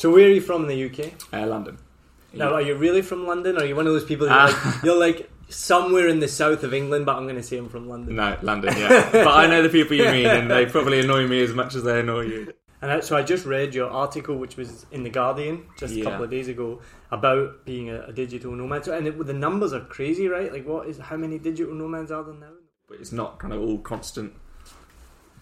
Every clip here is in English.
So where are you from in the UK? Uh, London. Now, are you really from London, or are you one of those people that you're, like, you're like somewhere in the south of England, but I'm going to say I'm from London? No, London, yeah. but I know the people you mean, and they probably annoy me as much as they annoy you. And so I just read your article, which was in the Guardian just a couple of days ago, about being a, a digital nomad. So, and it, the numbers are crazy, right? Like, what is how many digital nomads are there now? But it's not kind of all constant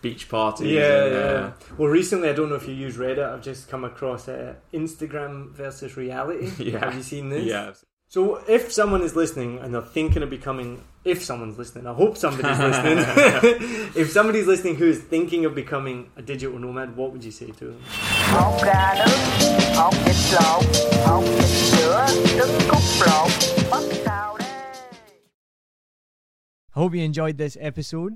beach parties. Yeah, and, yeah. uh, Well, recently, I don't know if you use Reddit. I've just come across uh, Instagram versus reality. Yeah. Have you seen this? yeah. So, if someone is listening and they're thinking of becoming, if someone's listening, I hope somebody's listening. if somebody's listening who is thinking of becoming a digital nomad, what would you say to them? hột gà nướng hột vịt lộn hột vịt sữa trứng cút lộn bắp xào đây I hope you enjoyed this episode.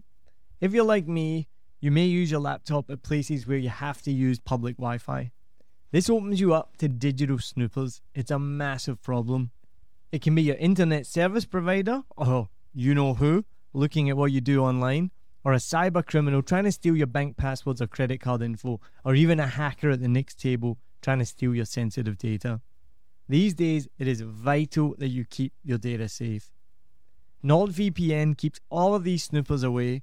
If you're like me, you may use your laptop at places where you have to use public Wi Fi. This opens you up to digital snoopers. It's a massive problem. It can be your internet service provider, or you know who, looking at what you do online, or a cyber criminal trying to steal your bank passwords or credit card info, or even a hacker at the next table trying to steal your sensitive data. These days, it is vital that you keep your data safe. NordVPN keeps all of these snoopers away.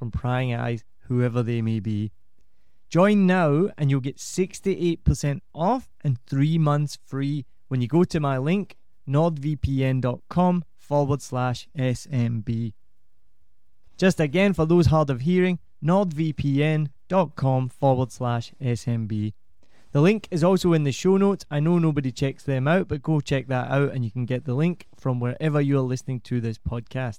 from prying eyes, whoever they may be. Join now, and you'll get 68% off and three months free when you go to my link, nordvpn.com forward slash SMB. Just again, for those hard of hearing, nordvpn.com forward slash SMB. The link is also in the show notes. I know nobody checks them out, but go check that out and you can get the link from wherever you are listening to this podcast.